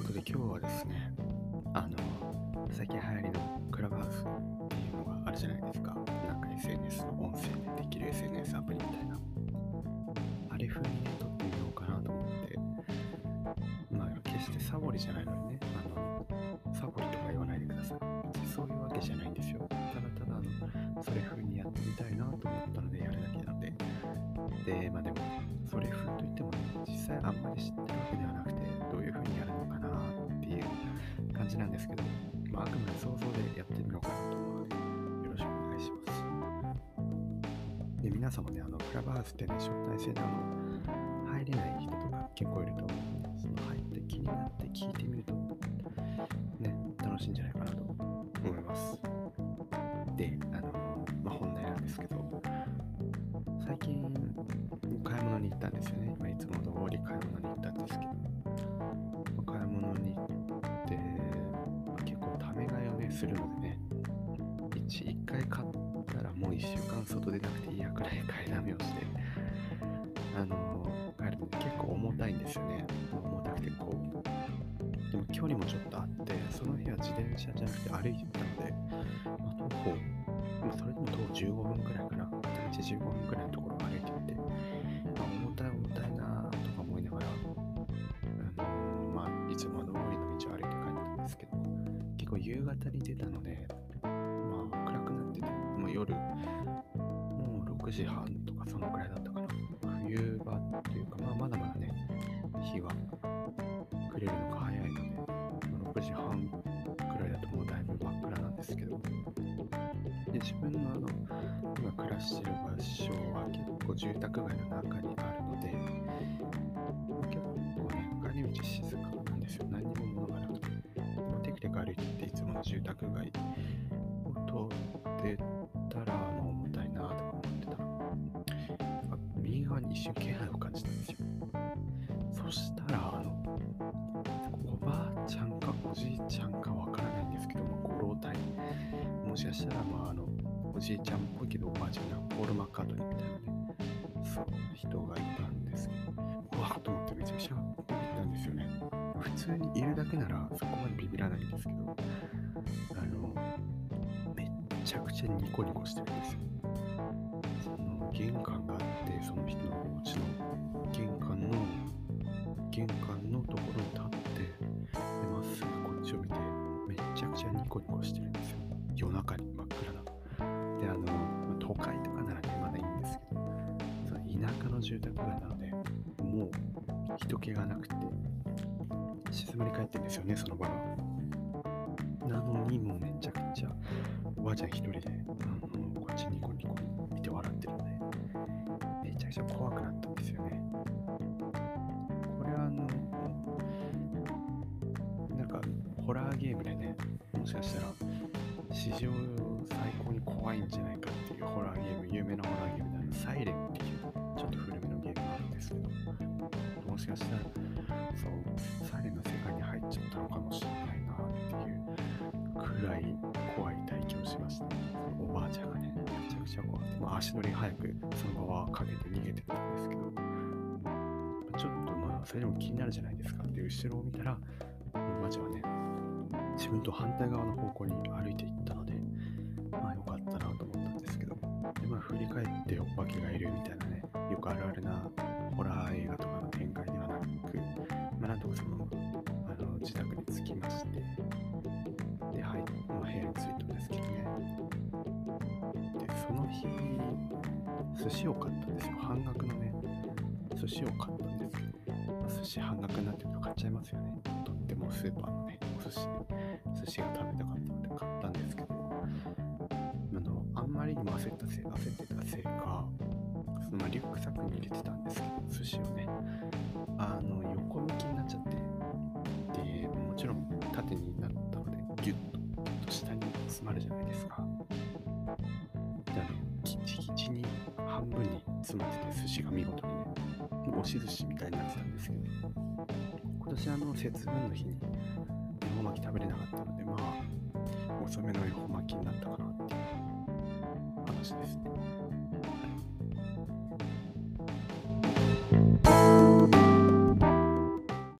ことで今日はですね。あの、最近流行りのクラブハウスっていうのがあるじゃないですか。なんか SNS の音声でできる SNS アプリみたいな。あれ風にね、撮ってみようかなと思って。まあ、決してサボりじゃないのにね、あの、サボりとか言わないでください。そういうわけじゃないんですよ。ただただ、あの、それ風にやってみたいなと思ったのでやるだけなんで。で、まあでも、それ風といってもね、実際あんまり知ってる皆さんもね、あの、クラブハウスってね、招待制であの、入れない人とか結構いると思うんで、その入って気になって聞いてみると、ね、楽しいんじゃないかなと思います。で、あの、まあ、本題なんですけど、最近、買い物に行ったんですよね。まあ、いつも通り買い物に行ったんですけど、まあ買い物に行って、まあ結構ため買いをね、するので、もう一週間外出なくていいやくらい買いだめをして、あの帰ると、結構重たいんですよね。重たくてこう、でも距離もちょっとあって、その日は自転車じゃなくて歩いてたので、まあ、徒歩、それでも徒歩15分くらいかな。片道15分くらいのところを歩いていて、まあ、重たい重たいなとか思いながら、あのまあ、いつもの通りの道を歩いて帰ったんですけど、結構夕方に出たので、6時半とかそのくらいだったかな。冬場っていうか、まあ、まだまだね、日は暮れるのが早いので、6時半くらいだともうだいぶ真っ暗なんですけど、で自分のあの今暮らしてる場所は結構住宅街の中にあるので、結構ね、帰り道静かなんですよ。何にも物がなくて。テクテク歩いていつもの住宅街を通って、一瞬気配を感じたんですよ。そしたら、あの、おばあちゃんかおじいちゃんかわからないんですけども、ご老体。もしかしたら、まあ、あの、おじいちゃんっぽいけどおばあちゃんな、ポール・マッカートニーみたいなね、そう、人がいたんですけど、うわーと思ってめちゃくちゃビビったんですよね。普通にいるだけならそこまでビビらないんですけど、あの、めっちゃくちゃニコニコしてるんですよ。その玄関ちゃくちゃニコニコしてるんですよ。夜中に真っ暗な。で、あの、都会とかならね、まだいいんですけど、その田舎の住宅街なので、もう人気がなくて、静まり返ってるんですよね、その場が。なのに、もうめちゃくちゃ、おばあちゃん一人で、あの、こっちニコニコ見て笑ってるので、めちゃくちゃ怖くなったんですよね。これはあの、なんか、ホラーゲームでね、もしかしたら、史上最高に怖いんじゃないかっていうホラーゲーム、有名なホラーゲームであの、サイレンっていう、ちょっと古めのゲームがあるんですけど、もしかしたら、そう、サイレンの世界に入っちゃったのかもしれないなっていうくらい怖い体験をしました。おばあちゃんがね、めちゃくちゃ怖くて、まあ、足取り早くその場はかけて逃げてったんですけど、ちょっとまあ、それでも気になるじゃないですか。で、後ろを見たら、おばあちゃんはね、自分と反対側の方向に歩いていったので、まあよかったなと思ったんですけど、でまあ振り返ってお化けがいるみたいなね、よくあるあるなホラー映画とかの展開ではなく、まあなんとかその、あの自宅に着きまして、で、はい、まあ、部屋に着いたんですけどね。で、その日、寿司を買ったんですよ。半額のね、寿司を買ったんですけど、まあ寿司半額になってると買っちゃいますよね。とってもスーパーのね、寿司、寿司が食べたかったので買ったんですけど、あの、あんまりにも焦ったせい、焦ってたせいか、そのリュックサックに入れてたんですけど、寿司をね、あの、横向きになっちゃって、で、もちろん縦になったので、ギュッと、下に詰まるじゃないですか。で、あの、ギチギチに半分に詰まってて、寿司が見事にね、押し寿司みたいになってたんですけど、今年あの、節分の日に、巻き食べれなかったので、まあ、遅めの恵方巻きになったかなっていう。